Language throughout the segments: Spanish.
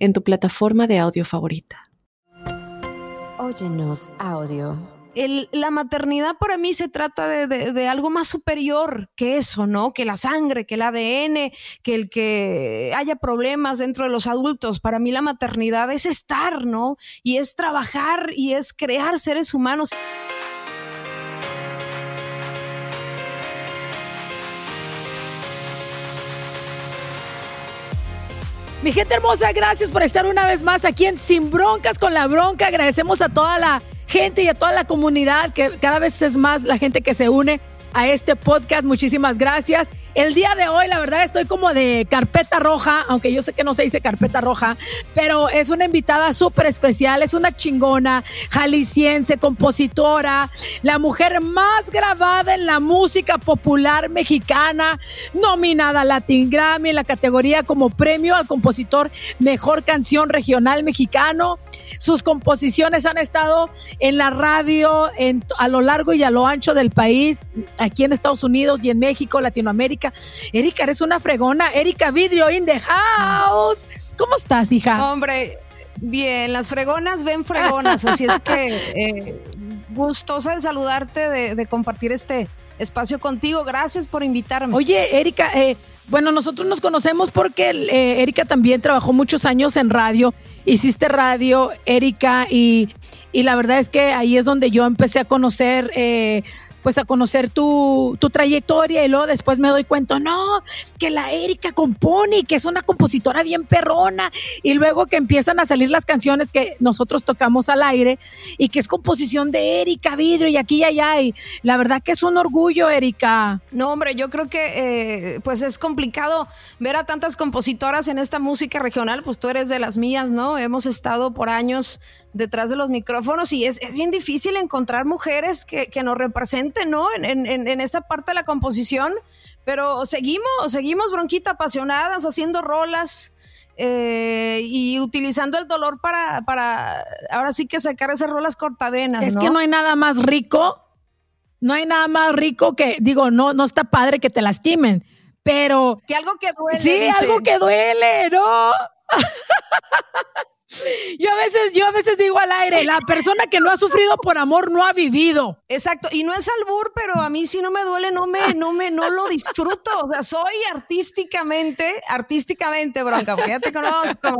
en tu plataforma de audio favorita. Óyenos audio. la maternidad para mí se trata de, algo más superior que eso, ¿no? Que la sangre, que el ADN, que el que haya problemas dentro de los adultos. Para mí la maternidad es estar, ¿no? Y es trabajar y es crear seres humanos. Mi gente hermosa, gracias por estar una vez más aquí en Sin Broncas con la Bronca. Agradecemos a toda la gente y a toda la comunidad, que cada vez es más la gente que se une a este podcast. Muchísimas gracias. El día de hoy, la verdad, estoy como de carpeta roja, aunque yo sé que no se dice carpeta roja, pero es una invitada súper especial, es una chingona, jalisciense, compositora, la mujer más grabada en la música popular mexicana, nominada a Latin Grammy en la categoría como premio al compositor Mejor Canción Regional Mexicano. Sus composiciones han estado en la radio en, a lo largo y a lo ancho del país, aquí en Estados Unidos y en México, Latinoamérica. Erika, eres una fregona. Erika Vidrio in the house. ¿Cómo estás, hija? Hombre, bien, las fregonas ven fregonas, así es que eh, gustosa de saludarte, de, compartir este espacio contigo. Gracias por invitarme. Oye, Erika, eh, bueno, nosotros nos conocemos porque eh, Erika también trabajó muchos años en radio. Hiciste radio, Erika, y, y, la verdad es que ahí es donde yo empecé a conocer eh, pues a conocer tu, trayectoria y luego después me doy cuenta, no, que la Erika compone, que es una compositora bien perrona y luego que empiezan a salir las canciones que nosotros tocamos al aire y que es composición de Erika Vidrio y aquí y allá y la verdad que es un orgullo, Erika. No, hombre, yo creo que eh, pues es complicado ver a tantas compositoras en esta música regional, pues tú eres de las mías, ¿no? Hemos estado por años detrás de los micrófonos y es, bien difícil encontrar mujeres que, nos representen, ¿no? En, en, esta parte de la composición, pero seguimos, seguimos bronquita apasionadas, haciendo rolas. Eh, y utilizando el dolor para, para ahora sí que sacar esas rolas cortavenas. Es que no hay nada más rico, no hay nada más rico que, digo, no, no está padre que te lastimen, pero... Que algo que duele. Sí, algo que duele, ¿no? Yo a veces, yo a veces digo al aire, la persona que no ha sufrido por amor no ha vivido. Exacto, y no es albur, pero a mí si no me duele, no me, no me, no lo disfruto. O sea, soy artísticamente, artísticamente, bronca, porque ya te conozco.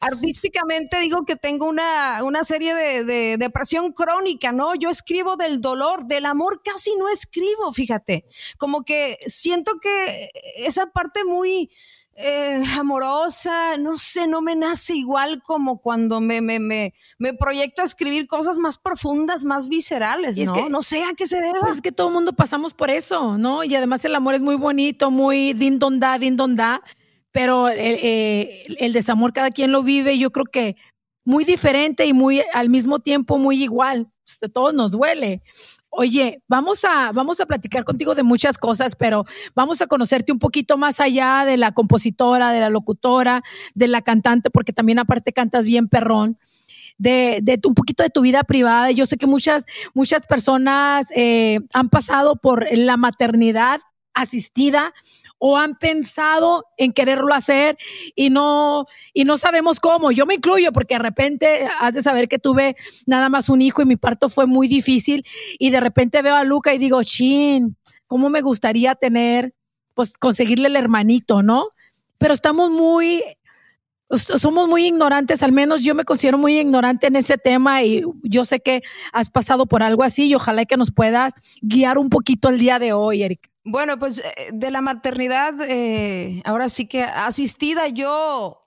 Artísticamente digo que tengo una, una serie de, de depresión crónica, ¿no? Yo escribo del dolor, del amor casi no escribo, fíjate. Como que siento que esa parte muy eh, amorosa, no sé, no me nace igual como cuando me, me, me, me, proyecto a escribir cosas más profundas, más viscerales, ¿no? no sé a qué se debe. Pues es que todo el mundo pasamos por eso, ¿no? Y además el amor es muy bonito, muy din don da, din don da, pero el, eh, el desamor cada quien lo vive, yo creo que muy diferente y muy al mismo tiempo muy igual. Pues, de todos nos duele. Oye, vamos a, vamos a platicar contigo de muchas cosas, pero vamos a conocerte un poquito más allá de la compositora, de la locutora, de la cantante, porque también aparte cantas bien perrón. De, de un poquito de tu vida privada. Yo sé que muchas, muchas personas eh, han pasado por la maternidad asistida o han pensado en quererlo hacer y no, y no sabemos cómo. Yo me incluyo porque de repente has de saber que tuve nada más un hijo y mi parto fue muy difícil y de repente veo a Luca y digo, chin, ¿cómo me gustaría tener, pues conseguirle el hermanito, ¿no? Pero estamos muy somos muy ignorantes, al menos yo me considero muy ignorante en ese tema y yo sé que has pasado por algo así y ojalá que nos puedas guiar un poquito el día de hoy, Erika. Bueno, pues eh, de la maternidad, eh, ahora sí que asistida, yo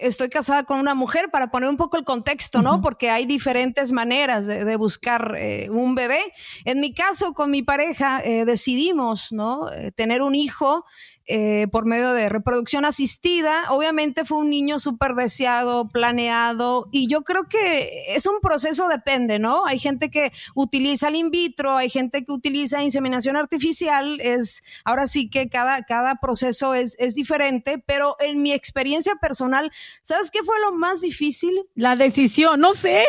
estoy casada con una mujer para poner un poco el contexto, ¿no? Porque hay diferentes maneras de, buscar un bebé. En mi caso, con mi pareja, decidimos, ¿no? tener un hijo eh, por medio de reproducción asistida. Obviamente fue un niño súper deseado, planeado, y yo creo que es un proceso, depende, ¿no? Hay gente que utiliza el in vitro, hay gente que utiliza inseminación artificial, es, ahora sí que cada, cada proceso es, es diferente, pero en mi experiencia personal, ¿sabes qué fue lo más difícil? La decisión, no sé.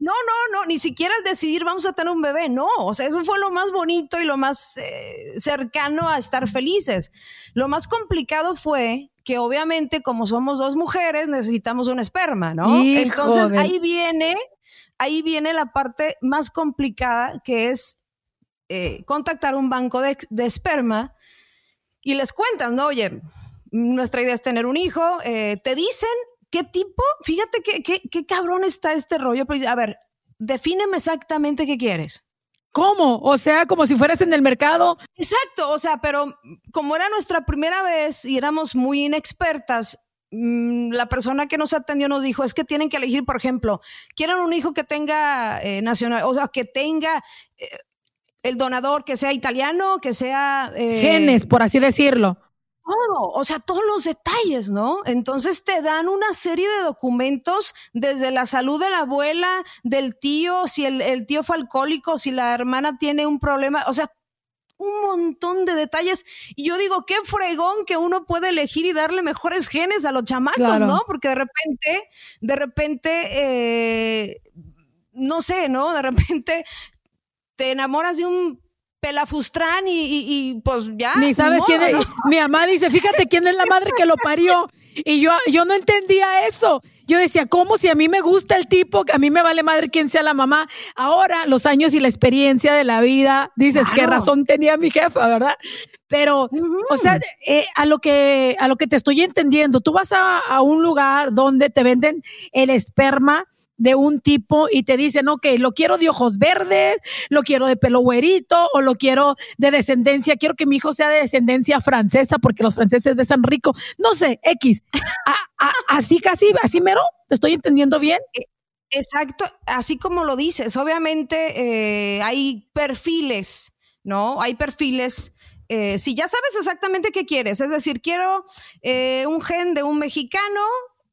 No, no, no, ni siquiera el decidir vamos a tener un bebé, no, o sea, eso fue lo más bonito y lo más eh, cercano a estar felices. Lo más complicado fue que obviamente como somos dos mujeres necesitamos un esperma, ¿no? Entonces ahí viene, ahí viene la parte más complicada que es eh, contactar un banco de, esperma y les cuentan, ¿no? Oye, nuestra idea es tener un hijo, eh, te dicen ¿Qué tipo? Fíjate qué, qué, cabrón está este rollo. Pues, a ver, defíneme exactamente qué quieres. ¿Cómo? O sea, como si fueras en el mercado. Exacto, o sea, pero como era nuestra primera vez y éramos muy inexpertas, mm, la persona que nos atendió nos dijo, es que tienen que elegir, por ejemplo, quieren un hijo que tenga eh, nacional, o sea, que tenga eh, el donador, que sea italiano, que sea... Eh, Genes, por así decirlo todo, o sea, todos los detalles, ¿no? Entonces te dan una serie de documentos desde la salud de la abuela, del tío, si el, tío fue alcohólico, si la hermana tiene un problema, o sea, un montón de detalles. Y yo digo, qué fregón que uno puede elegir y darle mejores genes a los chamacos, ¿no? Porque de repente, de repente, eh, no sé, ¿no? De repente te enamoras de un Pelafustrán y, y, pues ya. Ni sabes quién es. Mi mamá dice, fíjate quién es la madre que lo parió. Y yo, yo no entendía eso. Yo decía, ¿cómo si a mí me gusta el tipo, que a mí me vale madre quién sea la mamá? Ahora, los años y la experiencia de la vida, dices, qué razón tenía mi jefa, ¿verdad? Pero, o sea, eh, a, lo que, a lo que te estoy entendiendo, tú vas a, a un lugar donde te venden el esperma de un tipo y te dicen, ok, lo quiero de ojos verdes, lo quiero de pelo güerito o lo quiero de descendencia, quiero que mi hijo sea de descendencia francesa porque los franceses besan rico, no sé, X. así casi, así mero, ¿te estoy entendiendo bien? E, exacto, así como lo dices, obviamente eh, hay perfiles, ¿no? Hay perfiles. Eh, si ya sabes exactamente qué quieres, es decir, quiero eh, un gen de un mexicano,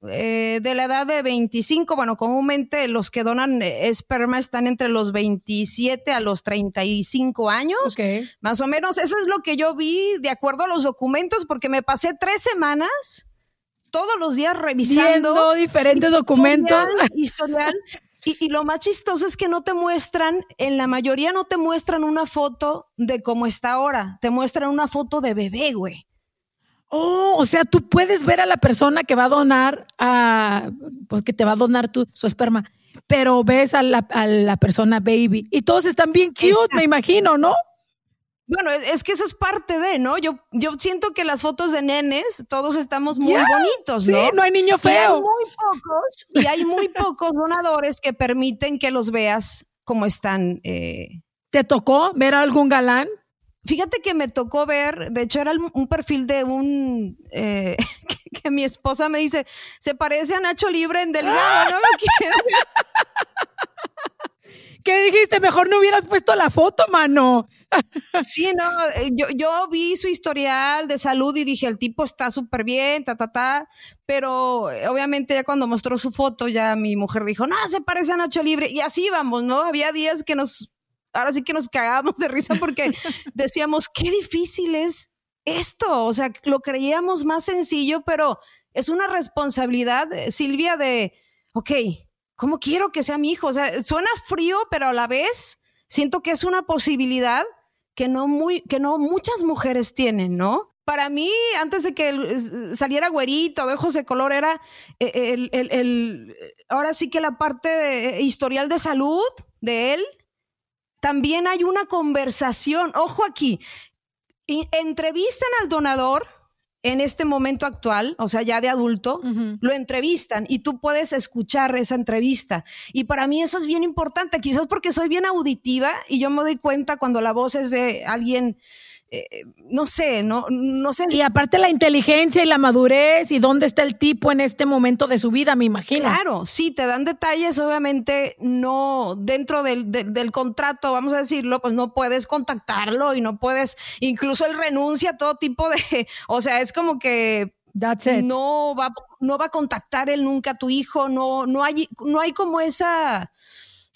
eh, de la edad de 25, bueno, comúnmente los que donan esperma están entre los 27 a los 35 años, más o menos. Eso es lo que yo vi de acuerdo a los documentos, porque me pasé tres semanas todos los días revisando diferentes documentos. Historial. Y, y, lo más chistoso es que no te muestran, en la mayoría no te muestran una foto de cómo está ahora, te muestran una foto de bebé, güey. Oh, o sea, tú puedes ver a la persona que va a donar, a, pues que te va a donar tu, su esperma, pero ves a la, a la persona baby y todos están bien cute, me imagino, ¿no? Bueno, es que eso es parte de, ¿no? Yo, yo siento que las fotos de nenes, todos estamos muy bonitos, ¿no? Sí, no hay niño feo. Y hay muy pocos, y hay muy pocos donadores que permiten que los veas como están. Eh. ¿Te tocó ver a algún galán? Fíjate que me tocó ver, de hecho era un perfil de un, eh, que, mi esposa me dice, se parece a Nacho Libre en Delgado, no lo quiero. ¿Qué dijiste? Mejor no hubieras puesto la foto, mano. Sí, no, eh, yo, yo vi su historial de salud y dije, el tipo está súper bien, ta, ta, ta, pero eh, obviamente ya cuando mostró su foto, ya mi mujer dijo, no, se parece a Nacho Libre, y así vamos, ¿no? Había días que nos ahora sí que nos cagábamos de risa porque decíamos, qué difícil es esto. O sea, lo creíamos más sencillo, pero es una responsabilidad, eh, Silvia, de, ok, ¿cómo quiero que sea mi hijo? O sea, suena frío, pero a la vez siento que es una posibilidad que no, muy, que no muchas mujeres tienen, ¿no? Para mí, antes de que saliera güerito de ojos de color, era eh, el, el, el, ahora sí que la parte historial de salud de él, también hay una conversación, ojo aquí, entrevistan al donador en este momento actual, o sea, ya de adulto, lo entrevistan y tú puedes escuchar esa entrevista. Y para mí eso es bien importante, quizás porque soy bien auditiva y yo me doy cuenta cuando la voz es de alguien eh, no sé, no, no sé. Y aparte la inteligencia y la madurez y dónde está el tipo en este momento de su vida, me imagino. Claro, sí, te dan detalles, obviamente no dentro del, del, contrato, vamos a decirlo, pues no puedes contactarlo y no puedes, incluso él renuncia a todo tipo de, o sea, es como que no va no va a contactar él nunca a tu hijo, no no hay no hay como esa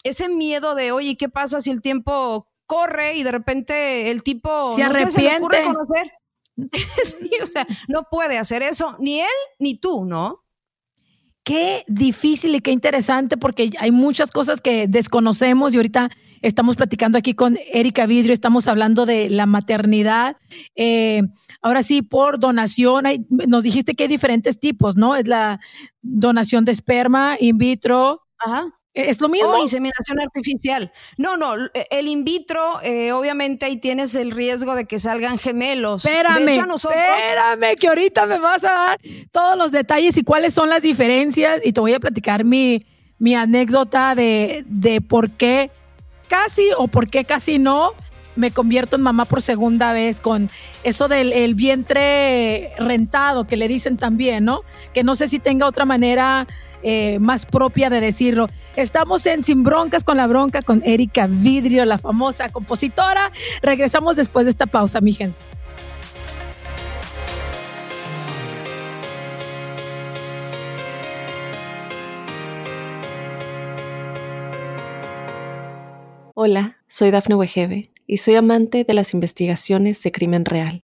ese miedo de, oye, ¿qué pasa si el tiempo corre y de repente el tipo se arrepiente. sí, o sea, no puede hacer eso, ni él ni tú, ¿no? Qué difícil y qué interesante porque hay muchas cosas que desconocemos y ahorita estamos platicando aquí con Erika Vidrio, estamos hablando de la maternidad. Eh, ahora sí, por donación, nos dijiste que hay diferentes tipos, ¿no? Es la donación de esperma, in vitro. Ajá. ¿Es lo mismo? O inseminación artificial. No, no, e, el in vitro, eh, obviamente ahí tienes el riesgo de que salgan gemelos. Espérame, espérame, que ahorita me vas a dar todos los detalles y cuáles son las diferencias y te voy a platicar mi, mi anécdota de, de por qué casi o por qué casi no me convierto en mamá por segunda vez con eso del el vientre rentado que le dicen también, ¿no? Que no sé si tenga otra manera eh, más propia de decirlo. Estamos en Sin Broncas con la Bronca con Erika Vidrio, la famosa compositora. Regresamos después de esta pausa, mi gente. Hola, soy Dafne Wegebe y soy amante de las investigaciones de crimen real.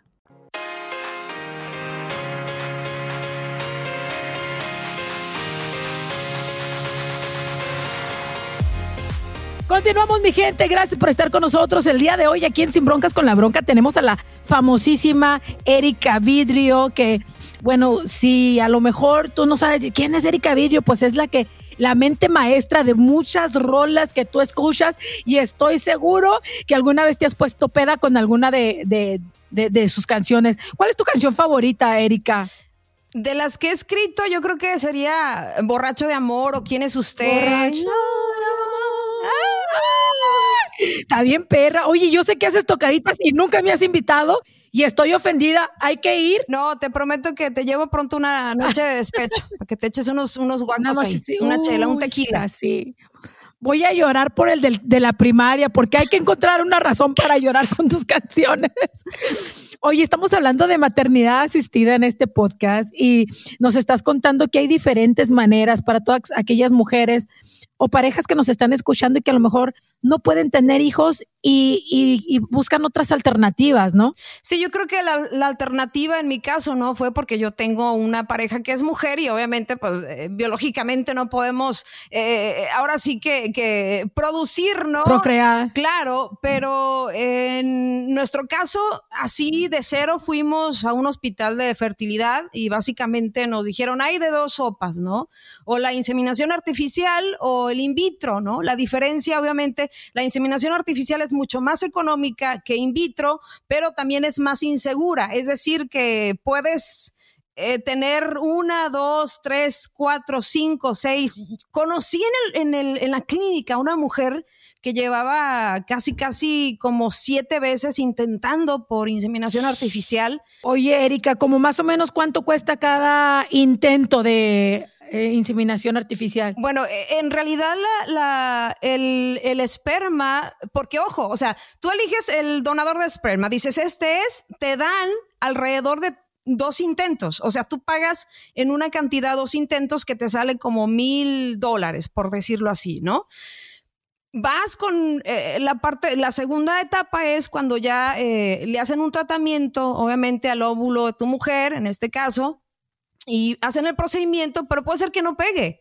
Continuamos, mi gente. Gracias por estar con nosotros. El día de hoy, aquí en Sin Broncas con la Bronca, tenemos a la famosísima Erika Vidrio, que, bueno, si a lo mejor tú no sabes quién es Erika Vidrio, pues es la que la mente maestra de muchas rolas que tú escuchas y estoy seguro que alguna vez te has puesto peda con alguna de, sus canciones. ¿Cuál es tu canción favorita, Erika? De las que he escrito, yo creo que sería Borracho de Amor o ¿Quién es usted? Borracho Está bien, perra. Oye, yo sé que haces tocaditas y nunca me has invitado y estoy ofendida. ¿Hay que ir? No, te prometo que te llevo pronto una noche de despecho para que te eches unos, unos guacos una, chela, un tequila. Sí. Voy a llorar por el de la primaria porque hay que encontrar una razón para llorar con tus canciones. Oye, estamos hablando de maternidad asistida en este podcast y nos estás contando que hay diferentes maneras para todas aquellas mujeres o parejas que nos están escuchando y que a lo mejor no pueden tener hijos y, buscan otras alternativas, ¿no? Sí, yo creo que la, alternativa en mi caso, ¿no? Fue porque yo tengo una pareja que es mujer y obviamente, pues, eh, biológicamente no podemos, eh, ahora sí que, que, producir, ¿no? Procrear. Claro, pero en nuestro caso, así de cero, fuimos a un hospital de fertilidad y básicamente nos dijeron, hay de dos sopas, ¿no? O la inseminación artificial o el in vitro, ¿no? La diferencia, obviamente, la inseminación artificial es mucho más económica que in vitro, pero también es más insegura. Es decir, que puedes eh, tener una, dos, tres, cuatro, cinco, seis. Conocí en, el, en, la clínica una mujer que llevaba casi, casi como siete veces intentando por inseminación artificial. Oye, Erika, como más o menos cuánto cuesta cada intento de eh, inseminación artificial? Bueno, e, en realidad el, esperma, porque ojo, o sea, tú eliges el donador de esperma, dices, este es, te dan alrededor de dos intentos, o sea, tú pagas en una cantidad dos intentos que te sale como mil dólares, por decirlo así, ¿no? Vas con eh, la parte, la segunda etapa es cuando ya eh, le hacen un tratamiento, obviamente al óvulo de tu mujer, en este caso, y hacen el procedimiento, pero puede ser que no pegue.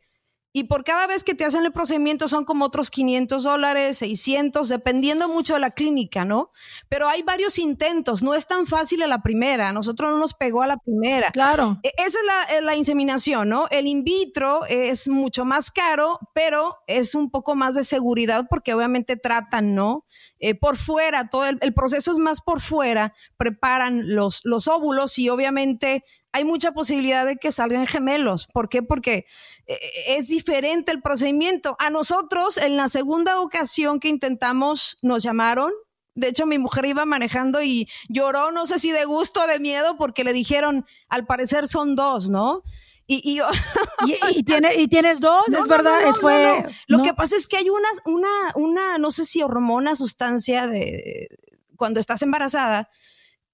y por cada vez que te hacen el procedimiento son como otros 500 dólares, 600, dependiendo mucho de la clínica, ¿no? Pero hay varios intentos, no es tan fácil a la primera, nosotros no nos pegó a la primera. Claro. E, esa es la, inseminación, ¿no? El in vitro es mucho más caro, pero es un poco más de seguridad porque obviamente tratan, ¿no? Eh, por fuera, todo el, el, proceso es más por fuera, preparan los, los óvulos y obviamente hay mucha posibilidad de que salgan gemelos. ¿Por qué? Porque eh, es diferente el procedimiento. A nosotros, en la segunda ocasión que intentamos, nos llamaron. De hecho, mi mujer iba manejando y lloró, no sé si de gusto o de miedo, porque le dijeron, al parecer son dos, ¿no? Y, yo... ¿Y, tiene, y tienes dos, es verdad. es fue, Lo que pasa es que hay una, una, una, no sé si hormona, sustancia de cuando estás embarazada,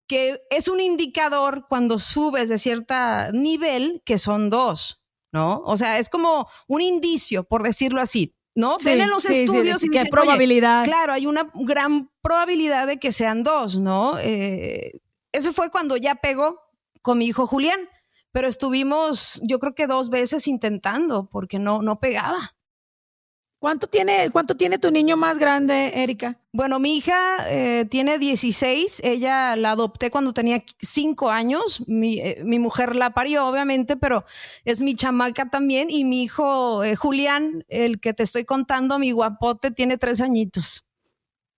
que es un indicador cuando subes de cierto nivel que son dos, ¿no? O sea, es como un indicio, por decirlo así. ¿no? Ven en los estudios y ¿Qué probabilidad? claro, hay una gran probabilidad de que sean dos, ¿no? Eh, eso fue cuando ya pegó con mi hijo Julián, pero estuvimos, yo creo que dos veces intentando porque no, no pegaba. ¿Cuánto tiene, ¿Cuánto tiene tu niño más grande, Erika? Bueno, mi hija eh, tiene 16. Ella la adopté cuando tenía 5 años. Eh, mi, mujer la parió, obviamente, pero es mi chamaca también. Y mi hijo eh, Julián, el que te estoy contando, mi guapote, tiene 3 añitos.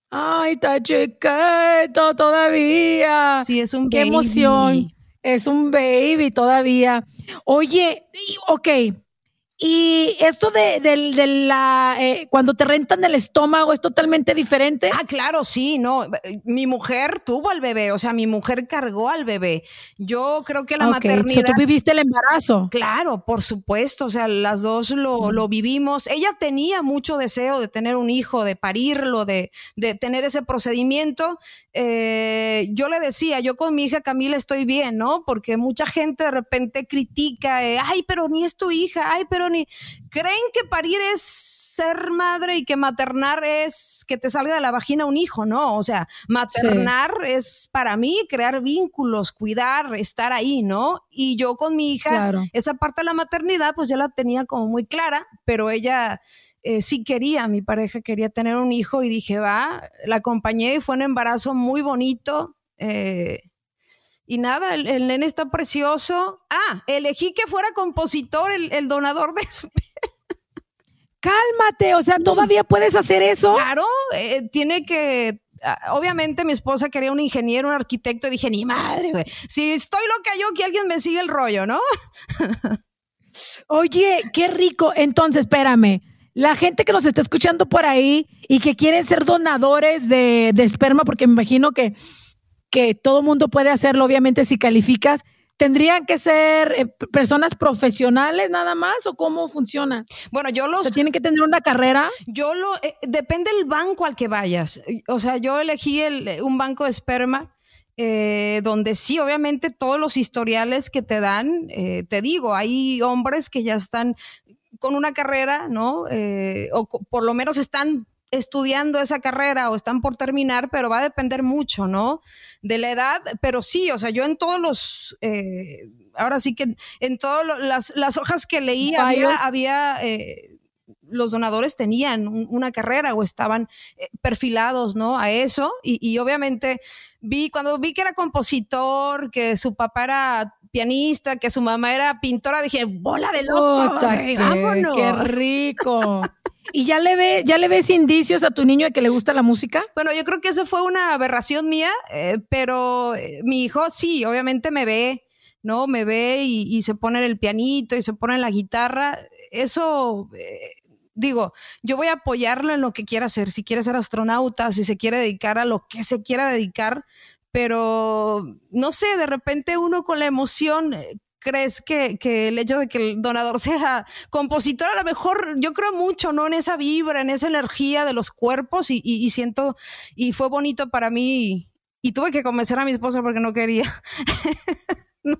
Ay, está chiquito todavía. Sí, es un Qué emoción. Es un baby todavía. Oye, ok y esto de, la, eh, cuando te rentan el estómago es totalmente diferente. Ah, claro, sí, no. Mi mujer tuvo al bebé, o sea, mi mujer cargó al bebé. Yo creo que la maternidad. tú viviste el embarazo. Claro, por supuesto, o sea, las dos lo, lo, vivimos. Ella tenía mucho deseo de tener un hijo, de parirlo, de, de tener ese procedimiento. Eh, yo le decía, yo con mi hija Camila estoy bien, ¿no? Porque mucha gente de repente critica, eh, ay, pero ni es tu hija, ay, pero ni creen que parir es ser madre y que maternar es que te salga de la vagina un hijo, ¿no? O sea, maternar es para mí crear vínculos, cuidar, estar ahí, ¿no? Y yo con mi hija, esa parte de la maternidad, pues ya la tenía como muy clara, pero ella... Eh, sí quería, mi pareja quería tener un hijo y dije, va, la acompañé y fue un embarazo muy bonito. Eh, y nada, el, nene está precioso. Ah, elegí que fuera compositor el, donador de Cálmate, o sea, ¿todavía puedes hacer eso? Claro, eh, tiene que ah, obviamente mi esposa quería un ingeniero, un arquitecto, y dije, ni madre, si estoy loca yo, que alguien me siga el rollo, ¿no? Oye, qué rico. Entonces, espérame, la gente que nos está escuchando por ahí y que quieren ser donadores de, de esperma, porque me imagino que que todo mundo puede hacerlo, obviamente, si calificas. ¿Tendrían que ser eh, personas profesionales nada más o cómo funciona? Bueno, yo los... ¿Tienen que tener una carrera? Yo lo... Eh, depende del banco al que vayas. O sea, yo elegí el, un banco de esperma eh, donde sí, obviamente, todos los historiales que te dan, te digo, hay hombres que ya están con una carrera, ¿no? o por lo menos están estudiando esa carrera o están por terminar, pero va a depender mucho, ¿no? De la edad, pero sí, o sea, yo en todos los, eh, ahora sí que en todas las, las, hojas que leí había, eh, los donadores tenían una carrera o estaban eh, perfilados, ¿no? A eso. Y, obviamente vi, cuando vi que era compositor, que su papá era pianista, que su mamá era pintora, dije, bola de loco, vámonos. ¡Qué rico! ¿Y ya le, ve, ya le ves indicios a tu niño de que le gusta la música? Bueno, yo creo que eso fue una aberración mía, eh, pero eh, mi hijo sí, obviamente me ve, ¿no? Me ve y, se pone el pianito y se pone la guitarra. Eso, eh, digo, yo voy a apoyarlo en lo que quiera hacer, si quiere ser astronauta, si se quiere dedicar a lo que se quiera dedicar, pero no sé, de repente uno con la emoción crees que, el hecho de que el donador sea compositor, a lo mejor yo creo mucho, ¿no? En esa vibra, en esa energía de los cuerpos y, siento, y fue bonito para mí y, tuve que convencer a mi esposa porque no quería. no,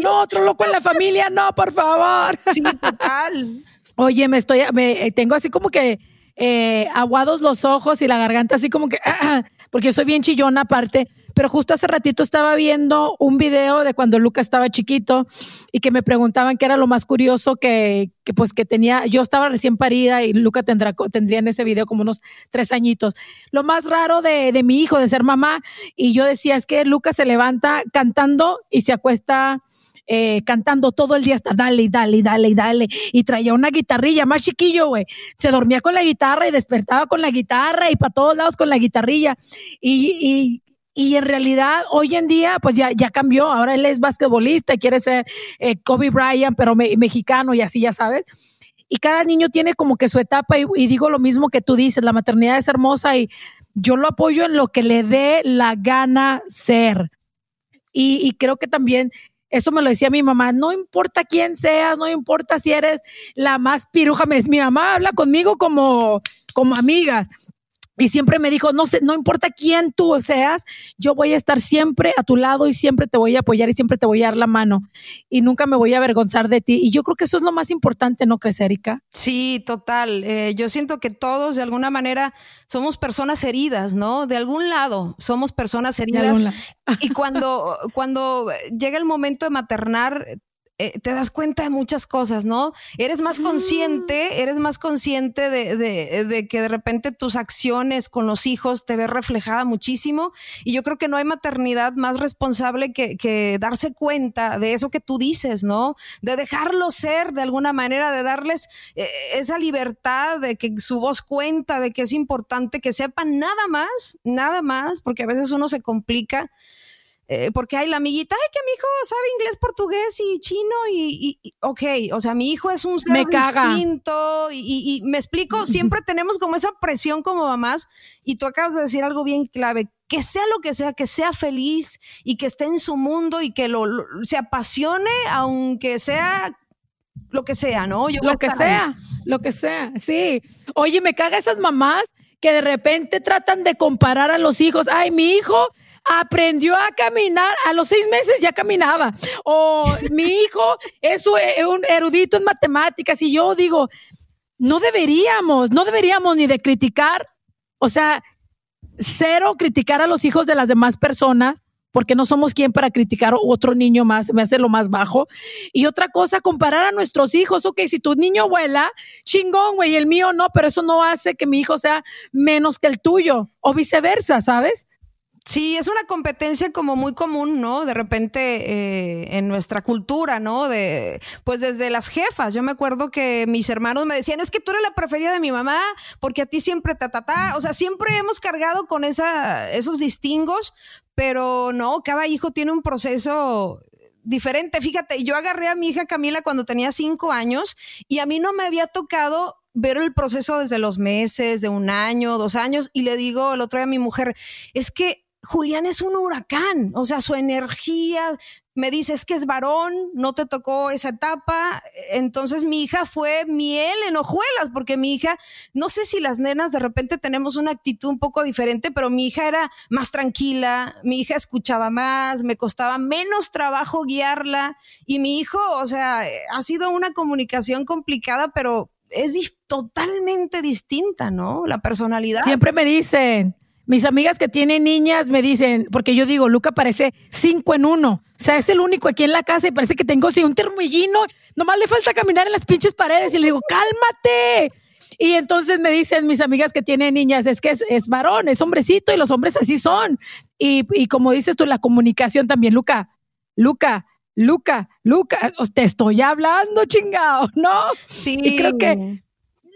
no, otro loco en la familia, no, por favor. Sí, total. Oye, me estoy, me, tengo así como que eh, aguados los ojos y la garganta así como que, porque soy bien chillona aparte, pero justo hace ratito estaba viendo un video de cuando Luca estaba chiquito y que me preguntaban qué era lo más curioso que, que pues que tenía, yo estaba recién parida y Luca tendrá, tendría en ese video como unos tres añitos. Lo más raro de, de mi hijo, de ser mamá, y yo decía es que Luca se levanta cantando y se acuesta eh, cantando todo el día hasta dale y dale y dale y dale. Y traía una guitarrilla más chiquillo, güey. Se dormía con la guitarra y despertaba con la guitarra y para todos lados con la guitarrilla. Y, y, en realidad, hoy en día, pues ya, ya cambió. Ahora él es basquetbolista y quiere ser eh, Kobe Bryant, pero mexicano y así, ya sabes. Y cada niño tiene como que su etapa y, y digo lo mismo que tú dices, la maternidad es hermosa y yo lo apoyo en lo que le dé la gana ser. Y, y, creo que también eso me lo decía mi mamá, no importa quién seas, no importa si eres la más piruja, mi mamá habla conmigo como, como amigas. Y siempre me dijo, no sé, no importa quién tú seas, yo voy a estar siempre a tu lado y siempre te voy a apoyar y siempre te voy a dar la mano y nunca me voy a avergonzar de ti. Y yo creo que eso es lo más importante, ¿no crees, Erika? Sí, total. Eh, yo siento que todos de alguna manera somos personas heridas, ¿no? De algún lado somos personas heridas. Y cuando, cuando llega el momento de maternar, eh, te das cuenta de muchas cosas, ¿no? Eres más consciente, eres más consciente de, que de repente tus acciones con los hijos te ves reflejada muchísimo. Y yo creo que no hay maternidad más responsable que, darse cuenta de eso que tú dices, ¿no? De dejarlo ser de alguna manera, de darles eh, esa libertad de que su voz cuenta, de que es importante que sepan nada más, nada más, porque a veces uno se complica eh, porque hay la amiguita, ay, que mi hijo sabe inglés, portugués y chino y, ok, o sea, mi hijo es un ser me caga. distinto y, me explico, siempre tenemos como esa presión como mamás y tú acabas de decir algo bien clave, que sea lo que sea, que sea feliz y que esté en su mundo y que lo, se apasione, aunque sea lo que sea, ¿no? lo que sea, lo que sea, sí. Oye, me caga esas mamás que de repente tratan de comparar a los hijos. Ay, mi hijo aprendió a caminar, a los seis meses ya caminaba. O mi hijo es un erudito en matemáticas y yo digo, no deberíamos, no deberíamos ni de criticar, o sea, cero criticar a los hijos de las demás personas, porque no somos quien para criticar otro niño más, me hace lo más bajo. Y otra cosa, comparar a nuestros hijos, ok, si tu niño vuela, chingón, güey, el mío no, pero eso no hace que mi hijo sea menos que el tuyo, o viceversa, ¿sabes? Sí, es una competencia como muy común, ¿no? De repente eh, en nuestra cultura, ¿no? De, pues desde las jefas. Yo me acuerdo que mis hermanos me decían, es que tú eres la preferida de mi mamá, porque a ti siempre ta, ta, ta. O sea, siempre hemos cargado con esa, esos distingos, pero no, cada hijo tiene un proceso diferente. Fíjate, yo agarré a mi hija Camila cuando tenía cinco años y a mí no me había tocado ver el proceso desde los meses, de un año, dos años, y le digo el otro día a mi mujer, es que Julián es un huracán, o sea, su energía, me dice, es que es varón, no te tocó esa etapa, entonces mi hija fue miel en hojuelas, porque mi hija, no sé si las nenas de repente tenemos una actitud un poco diferente, pero mi hija era más tranquila, mi hija escuchaba más, me costaba menos trabajo guiarla, y mi hijo, o sea, ha sido una comunicación complicada, pero es totalmente distinta, ¿no? La personalidad. Siempre me dicen, mis amigas que tienen niñas me dicen, porque yo digo, Luca parece cinco en uno. O sea, es el único aquí en la casa y parece que tengo sí, un termillino. Nomás le falta caminar en las pinches paredes. Y le digo, cálmate. Y entonces me dicen mis amigas que tienen niñas, es que es, varón, es hombrecito y los hombres así son. Y, y como dices tú, la comunicación también, Luca, Luca, Luca, Luca, te estoy hablando, chingado, ¿no? Sí. Y creo que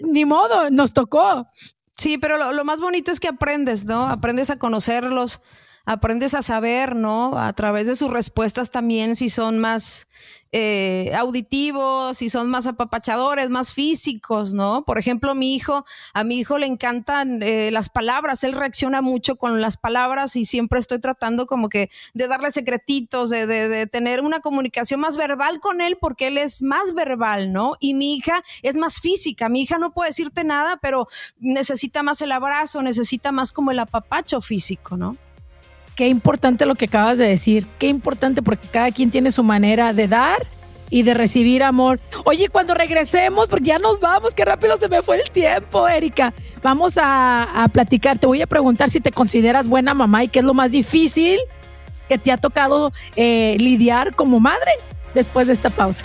ni modo, nos tocó. Sí, pero lo, más bonito es que aprendes, ¿no? Aprendes a conocerlos, aprendes a saber, ¿no? A través de sus respuestas también, si son más eh, auditivos, si son más apapachadores, más físicos, ¿no? Por ejemplo, mi hijo, a mi hijo le encantan eh, las palabras, él reacciona mucho con las palabras y siempre estoy tratando como que de darle secretitos, de, de, de tener una comunicación más verbal con él porque él es más verbal, ¿no? Y mi hija es más física, mi hija no puede decirte nada, pero necesita más el abrazo, necesita más como el apapacho físico, ¿no? Qué importante lo que acabas de decir, qué importante porque cada quien tiene su manera de dar y de recibir amor. Oye, cuando regresemos, porque ya nos vamos, qué rápido se me fue el tiempo, Erika. Vamos a, platicar. Te voy a preguntar si te consideras buena mamá y qué es lo más difícil que te ha tocado eh, lidiar como madre después de esta pausa.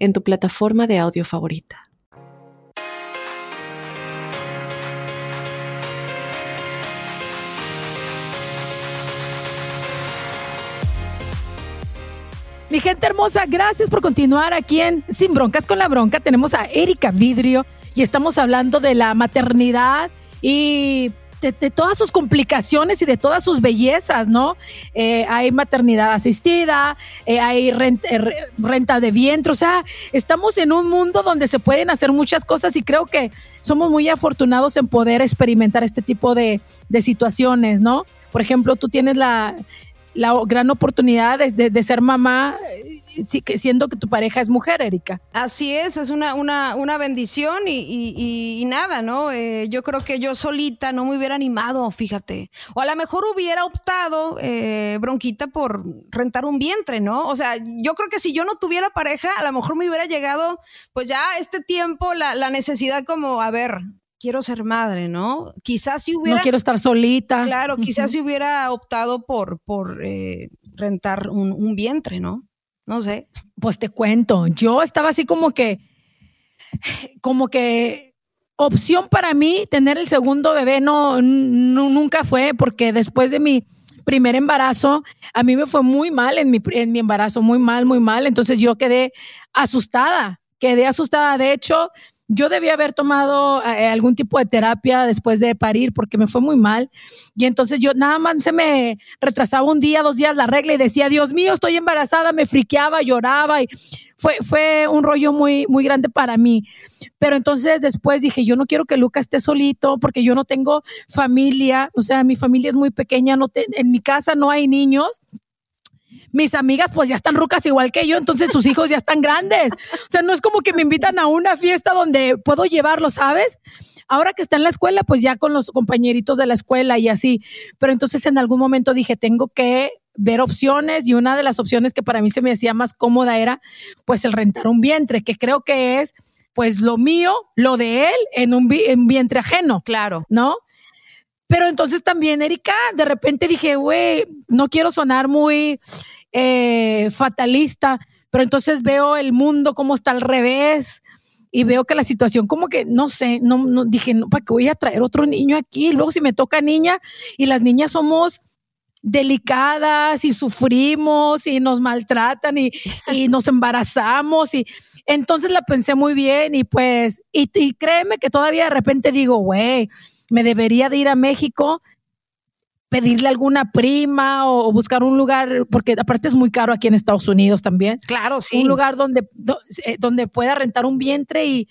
en tu plataforma de audio favorita. Mi gente hermosa, gracias por continuar aquí en Sin Broncas con la Bronca. Tenemos a Erika Vidrio y estamos hablando de la maternidad y de, todas sus complicaciones y de todas sus bellezas, ¿no? Eh, hay maternidad asistida, eh, hay renta, eh, renta, de vientre, o sea, estamos en un mundo donde se pueden hacer muchas cosas y creo que somos muy afortunados en poder experimentar este tipo de, de situaciones, ¿no? Por ejemplo, tú tienes la, la gran oportunidad de, de, ser mamá eh, siendo que tu pareja es mujer, Erika. Así es, es una, una, una bendición y, y, nada, ¿no? Eh, yo creo que yo solita no me hubiera animado, fíjate. O a lo mejor hubiera optado, eh, bronquita, por rentar un vientre, ¿no? O sea, yo creo que si yo no tuviera pareja, a lo mejor me hubiera llegado, pues ya este tiempo, la, la necesidad como, a ver, quiero ser madre, ¿no? Quizás si hubiera... No quiero estar solita. Claro, quizás si hubiera optado por, por eh, rentar un, vientre, ¿no? No sé. Pues te cuento, yo estaba así como que, como que opción para mí tener el segundo bebé no, nunca fue, porque después de mi primer embarazo, a mí me fue muy mal en mi, en mi embarazo, muy mal, muy mal. Entonces yo quedé asustada, quedé asustada. De hecho, yo debía haber tomado eh, algún tipo de terapia después de parir porque me fue muy mal. Y entonces yo nada más se me retrasaba un día, dos días la regla y decía, Dios mío, estoy embarazada, me friqueaba, lloraba y fue, fue un rollo muy, muy grande para mí. Pero entonces después dije, yo no quiero que Luca esté solito porque yo no tengo familia, o sea, mi familia es muy pequeña, no en mi casa no hay niños mis amigas pues ya están rucas igual que yo, entonces sus hijos ya están grandes. O sea, no es como que me invitan a una fiesta donde puedo llevarlos, ¿sabes? Ahora que está en la escuela, pues ya con los compañeritos de la escuela y así. Pero entonces en algún momento dije, tengo que ver opciones y una de las opciones que para mí se me hacía más cómoda era pues el rentar un vientre, que creo que es pues lo mío, lo de él en un, en vientre ajeno. Claro. ¿No? Pero entonces también, Erika, de repente dije, güey, no quiero sonar muy eh, fatalista, pero entonces veo el mundo como está al revés y veo que la situación como que, no sé, no, no dije, no, ¿para qué voy a traer otro niño aquí? Luego si me toca niña y las niñas somos delicadas y sufrimos y nos maltratan y, y nos embarazamos y entonces la pensé muy bien y pues, y, y créeme que todavía de repente digo, güey, me debería de ir a México, pedirle alguna prima o, buscar un lugar, porque aparte es muy caro aquí en Estados Unidos también. Claro, sí. Un lugar donde, eh, donde pueda rentar un vientre y,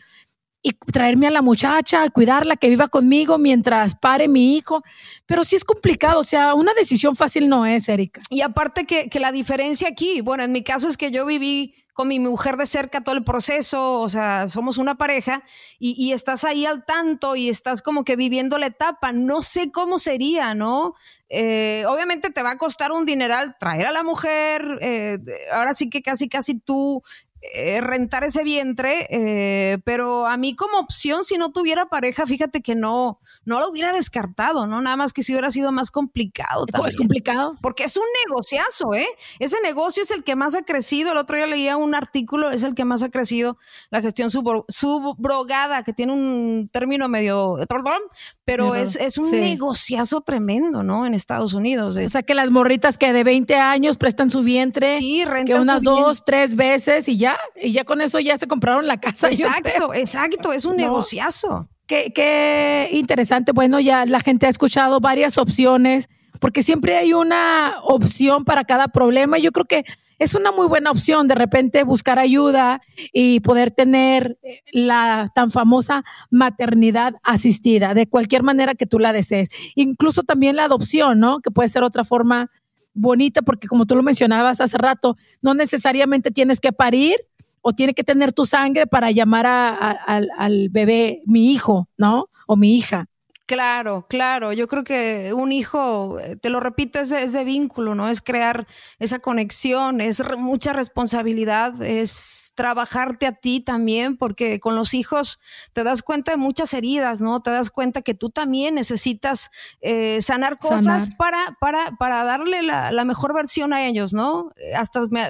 y traerme a la muchacha, cuidarla, que viva conmigo mientras pare mi hijo. Pero sí es complicado, o sea, una decisión fácil no es, Erika. Y aparte que, que la diferencia aquí, bueno, en mi caso es que yo viví con mi mujer de cerca todo el proceso, o sea, somos una pareja y, estás ahí al tanto y estás como que viviendo la etapa. No sé cómo sería, ¿no? Eh, obviamente te va a costar un dineral traer a la mujer, eh, ahora sí que casi, casi tú eh, rentar ese vientre, pero a mí como opción, si no tuviera pareja, fíjate que no, no lo hubiera descartado, ¿no? Nada más que si hubiera sido más complicado. Es complicado. Porque es un negociazo, ¿eh? Ese negocio es el que más ha crecido. El otro día leía un artículo, es el que más ha crecido la gestión subrogada, que tiene un término medio, perdón, pero es, un negociazo tremendo, ¿no? En Estados Unidos. O sea, que las morritas que de 20 años prestan su vientre, que unas dos, tres veces y ya ya, y ya con eso ya se compraron la casa. Exacto, exacto, es un negociazo. Qué, interesante. Bueno, ya la gente ha escuchado varias opciones, porque siempre hay una opción para cada problema. Yo creo que es una muy buena opción de repente buscar ayuda y poder tener eh, la tan famosa maternidad asistida, de cualquier manera que tú la desees. Incluso también la adopción, ¿no? Que puede ser otra forma bonita porque como tú lo mencionabas hace rato, no necesariamente tienes que parir o tiene que tener tu sangre para llamar al bebé mi hijo, ¿no? O mi hija. Claro, claro. Yo creo que un hijo, eh, te lo repito, es ese vínculo, ¿no? Es crear esa conexión, es mucha responsabilidad, es trabajarte a ti también, porque con los hijos te das cuenta de muchas heridas, ¿no? Te das cuenta que tú también necesitas eh, sanar cosas Para, para, para darle la, mejor versión a ellos, ¿no? Hasta me,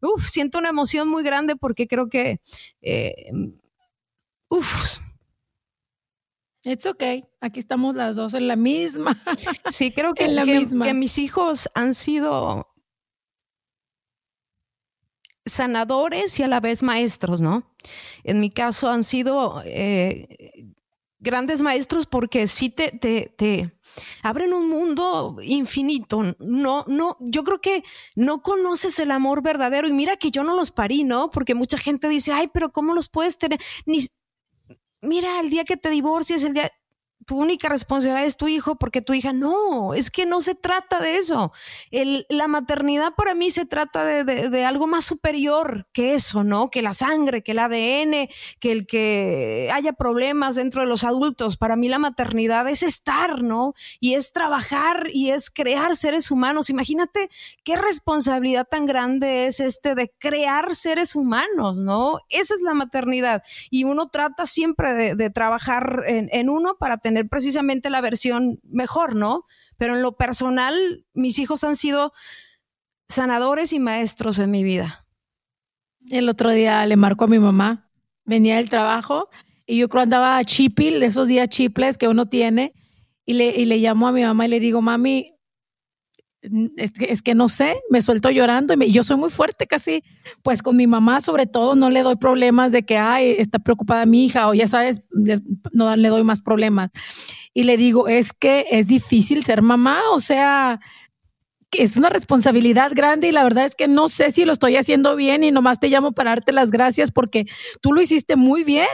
uf, siento una emoción muy grande porque creo que, eh, uf, It's okay. Aquí estamos las dos en la misma. Sí, creo que, la misma. que mis hijos han sido sanadores y a la vez maestros, ¿no? En mi caso han sido eh, grandes maestros porque sí te, te, te, abren un mundo infinito. No, no, yo creo que no conoces el amor verdadero y mira que yo no los parí, ¿no? Porque mucha gente dice, ay, pero ¿cómo los puedes tener? Ni, mira, el día que te divorcies, el día, tu única responsabilidad es tu hijo porque tu hija no, es que no se trata de eso. El, la maternidad para mí se trata de, de, algo más superior que eso, ¿no? Que la sangre, que el ADN, que el que haya problemas dentro de los adultos. Para mí la maternidad es estar, ¿no? Y es trabajar y es crear seres humanos. Imagínate qué responsabilidad tan grande es este de crear seres humanos, ¿no? Esa es la maternidad. Y uno trata siempre de, trabajar en uno para tener precisamente la versión mejor, ¿no? Pero en lo personal, mis hijos han sido sanadores y maestros en mi vida. El otro día le marco a mi mamá, venía del trabajo y yo creo andaba chipil, esos días chiples que uno tiene, y le, y le llamo a mi mamá y le digo, mami, es que, es que no sé, me suelto llorando y, yo soy muy fuerte casi, pues con mi mamá sobre todo no le doy problemas de que, ay, está preocupada mi hija o ya sabes, no le doy más problemas. Y le digo, es que es difícil ser mamá, o sea, es una responsabilidad grande y la verdad es que no sé si lo estoy haciendo bien y nomás te llamo para darte las gracias porque tú lo hiciste muy bien.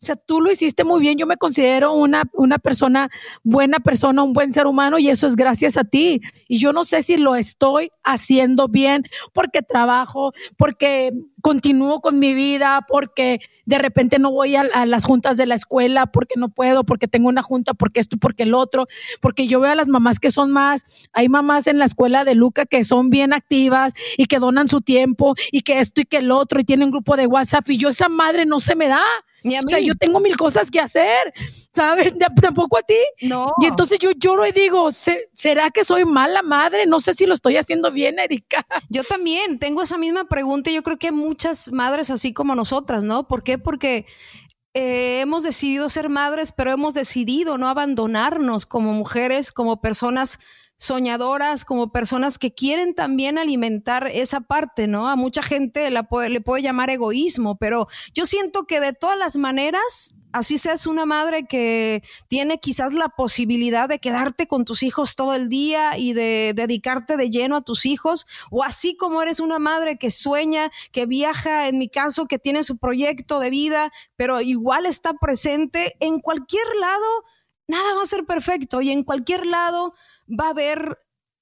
O sea, tú lo hiciste muy bien. Yo me considero una, una persona, buena persona, un buen ser humano y eso es gracias a ti. Y yo no sé si lo estoy haciendo bien porque trabajo, porque continúo con mi vida, porque de repente no voy a, las juntas de la escuela, porque no puedo, porque tengo una junta, porque esto, porque el otro, porque yo veo a las mamás que son más, hay mamás en la escuela de Luca que son bien activas y que donan su tiempo y que esto y que el otro y tienen grupo de WhatsApp y yo esa madre no se me da. O sea, yo tengo mil cosas que hacer, ¿sabes? Tampoco a ti. No. Y entonces yo lloro y digo, ¿será que soy mala madre? No sé si lo estoy haciendo bien, Erika. Yo también tengo esa misma pregunta y yo creo que hay muchas madres así como nosotras, ¿no? ¿Por qué? Porque eh, hemos decidido ser madres, pero hemos decidido no abandonarnos como mujeres, como personas soñadoras, como personas que quieren también alimentar esa parte, ¿no? A mucha gente la le puede llamar egoísmo, pero yo siento que de todas las maneras, así seas una madre que tiene quizás la posibilidad de quedarte con tus hijos todo el día y de dedicarte de lleno a tus hijos, o así como eres una madre que sueña, que viaja, en mi caso, que tiene su proyecto de vida, pero igual está presente en cualquier lado, nada va a ser perfecto y en cualquier lado va a haber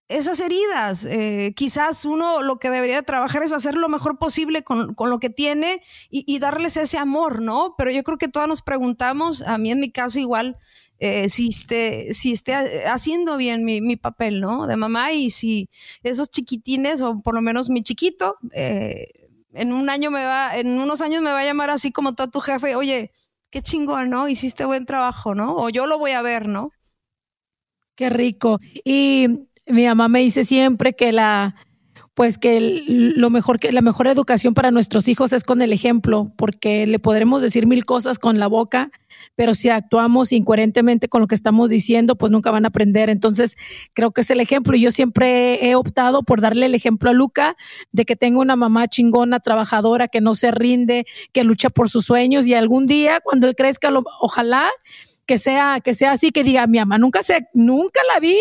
esas heridas. Eh, quizás uno lo que debería trabajar es hacer lo mejor posible con, lo que tiene y, darles ese amor, ¿no? Pero yo creo que todas nos preguntamos, a mí en mi caso igual, eh, si, esté, si esté haciendo bien mi, papel, ¿no? De mamá y si esos chiquitines, o por lo menos mi chiquito, eh, en un año me va, en unos años me va a llamar así como todo tu jefe, oye, qué chingón, ¿no? Hiciste buen trabajo, ¿no? O yo lo voy a ver, ¿no? Qué rico. Y mi mamá me dice siempre que la, pues que lo mejor que la mejor educación para nuestros hijos es con el ejemplo, porque le podremos decir mil cosas con la boca, pero si actuamos incoherentemente con lo que estamos diciendo, pues nunca van a aprender. Entonces, creo que es el ejemplo y yo siempre he optado por darle el ejemplo a Luca de que tenga una mamá chingona, trabajadora, que no se rinde, que lucha por sus sueños y algún día cuando él crezca, ojalá que sea, que sea así, que diga, mi mamá nunca se, nunca la vi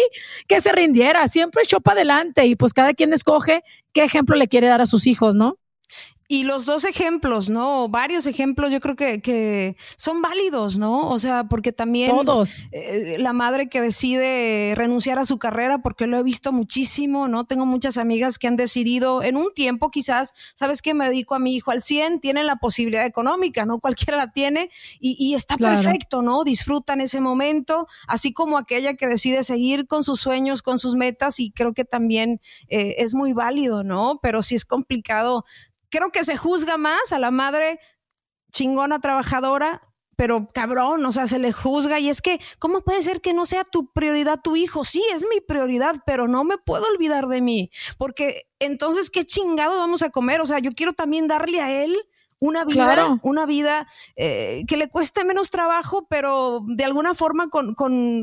que se rindiera, siempre echó para adelante y pues cada quien escoge qué ejemplo le quiere dar a sus hijos, ¿no? Y los dos ejemplos, ¿no? Varios ejemplos yo creo que, que son válidos, ¿no? O sea, porque también Todos. Eh, la madre que decide renunciar a su carrera, porque lo he visto muchísimo, ¿no? Tengo muchas amigas que han decidido en un tiempo quizás, ¿sabes qué? Me dedico a mi hijo al 100, tienen la posibilidad económica, ¿no? Cualquiera la tiene y, y está perfecto, ¿no? Disfrutan ese momento, así como aquella que decide seguir con sus sueños, con sus metas y creo que también eh, es muy válido, ¿no? Pero sí es complicado creo que se juzga más a la madre chingona trabajadora, pero cabrón, o sea, se le juzga y es que, ¿cómo puede ser que no sea tu prioridad tu hijo? Sí, es mi prioridad, pero no me puedo olvidar de mí, porque entonces, ¿qué chingado vamos a comer? O sea, yo quiero también darle a él una vida, una vida eh, que le cueste menos trabajo, pero de alguna forma con,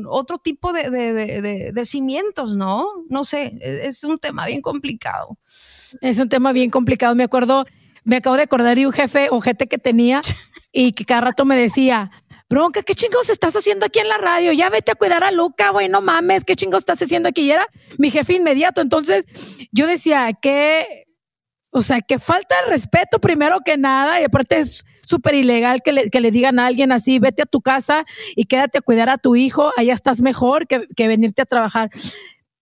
otro tipo de, de, cimientos, ¿no? No sé, e, es un tema bien complicado. Es un tema bien complicado. Me acuerdo, me acabo de acordar de un jefe o gente que tenía y que cada rato me decía, bronca, ¿qué chingos estás haciendo aquí en la radio? Ya vete a cuidar a Luca, güey, no mames, ¿qué chingos estás haciendo aquí? Y era mi jefe inmediato. Entonces yo decía que o sea, que falta de respeto primero que nada y aparte es súper ilegal que le, que le, digan a alguien así, vete a tu casa y quédate a cuidar a tu hijo, allá estás mejor que, que venirte a trabajar.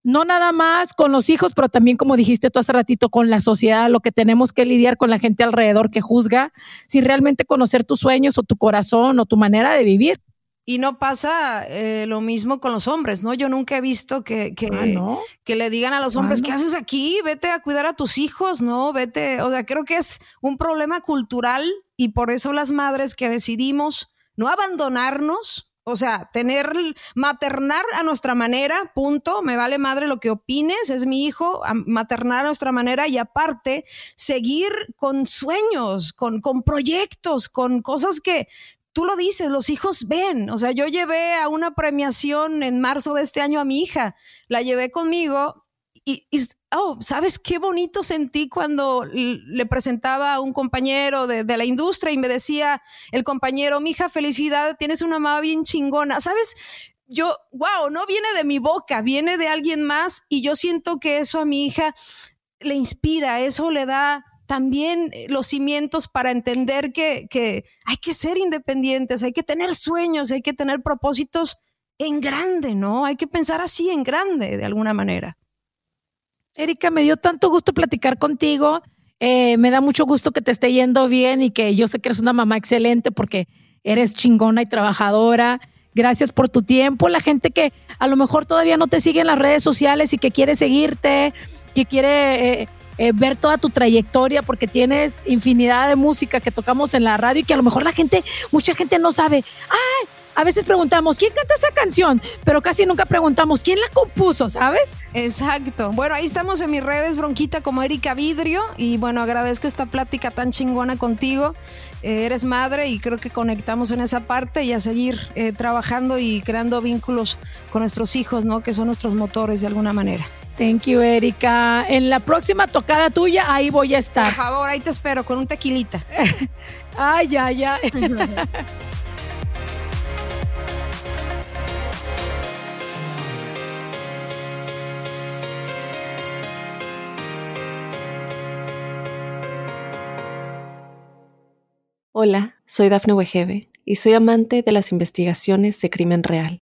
No nada más con los hijos, pero también, como dijiste tú hace ratito, con la sociedad, lo que tenemos que lidiar con la gente alrededor que juzga, sin realmente conocer tus sueños o tu corazón o tu manera de vivir. Y no pasa eh, lo mismo con los hombres, ¿no? Yo nunca he visto que, que, ah, que le digan a los hombres, ¿qué haces aquí? Vete a cuidar a tus hijos, ¿no? Vete, o sea, creo que es un problema cultural y por eso las madres que decidimos no abandonarnos, o sea, tener, maternar a nuestra manera, punto, me vale madre lo que opines, es mi hijo, maternar a nuestra manera y aparte seguir con sueños, con, con proyectos, con cosas que tú lo dices, los hijos ven. O sea, yo llevé a una premiación en marzo de este año a mi hija, la llevé conmigo y, oh, ¿sabes qué bonito sentí cuando le presentaba a un compañero de, la industria y me decía el compañero, mi hija, felicidad, tienes una mamá bien chingona. ¿Sabes? Yo, wow, no viene de mi boca, viene de alguien más y yo siento que eso a mi hija le inspira, eso le da también eh, los cimientos para entender que, hay que ser independientes, hay que tener sueños, hay que tener propósitos en grande, ¿no? Hay que pensar así en grande, de alguna manera. Erika, me dio tanto gusto platicar contigo. Eh, me da mucho gusto que te esté yendo bien y que yo sé que eres una mamá excelente porque eres chingona y trabajadora. Gracias por tu tiempo. La gente que a lo mejor todavía no te sigue en las redes sociales y que quiere seguirte, que quiere eh, eh, ver toda tu trayectoria, porque tienes infinidad de música que tocamos en la radio y que a lo mejor la gente, mucha gente no sabe. ¡Ay! A veces preguntamos, ¿quién canta esa canción? Pero casi nunca preguntamos, ¿quién la compuso? ¿Sabes? Exacto. Bueno, ahí estamos en mis redes, Bronquita, como Erika Vidrio. Y bueno, agradezco esta plática tan chingona contigo. Eh, eres madre y creo que conectamos en esa parte y a seguir eh, trabajando y creando vínculos con nuestros hijos, ¿no? Que son nuestros motores de alguna manera. Thank you, Erika. En la próxima tocada tuya, ahí voy a estar. Por favor, ahí te espero con un tequilita. ay, ya, ya. Hola, soy Dafne Wegebe y soy amante de las investigaciones de crimen real.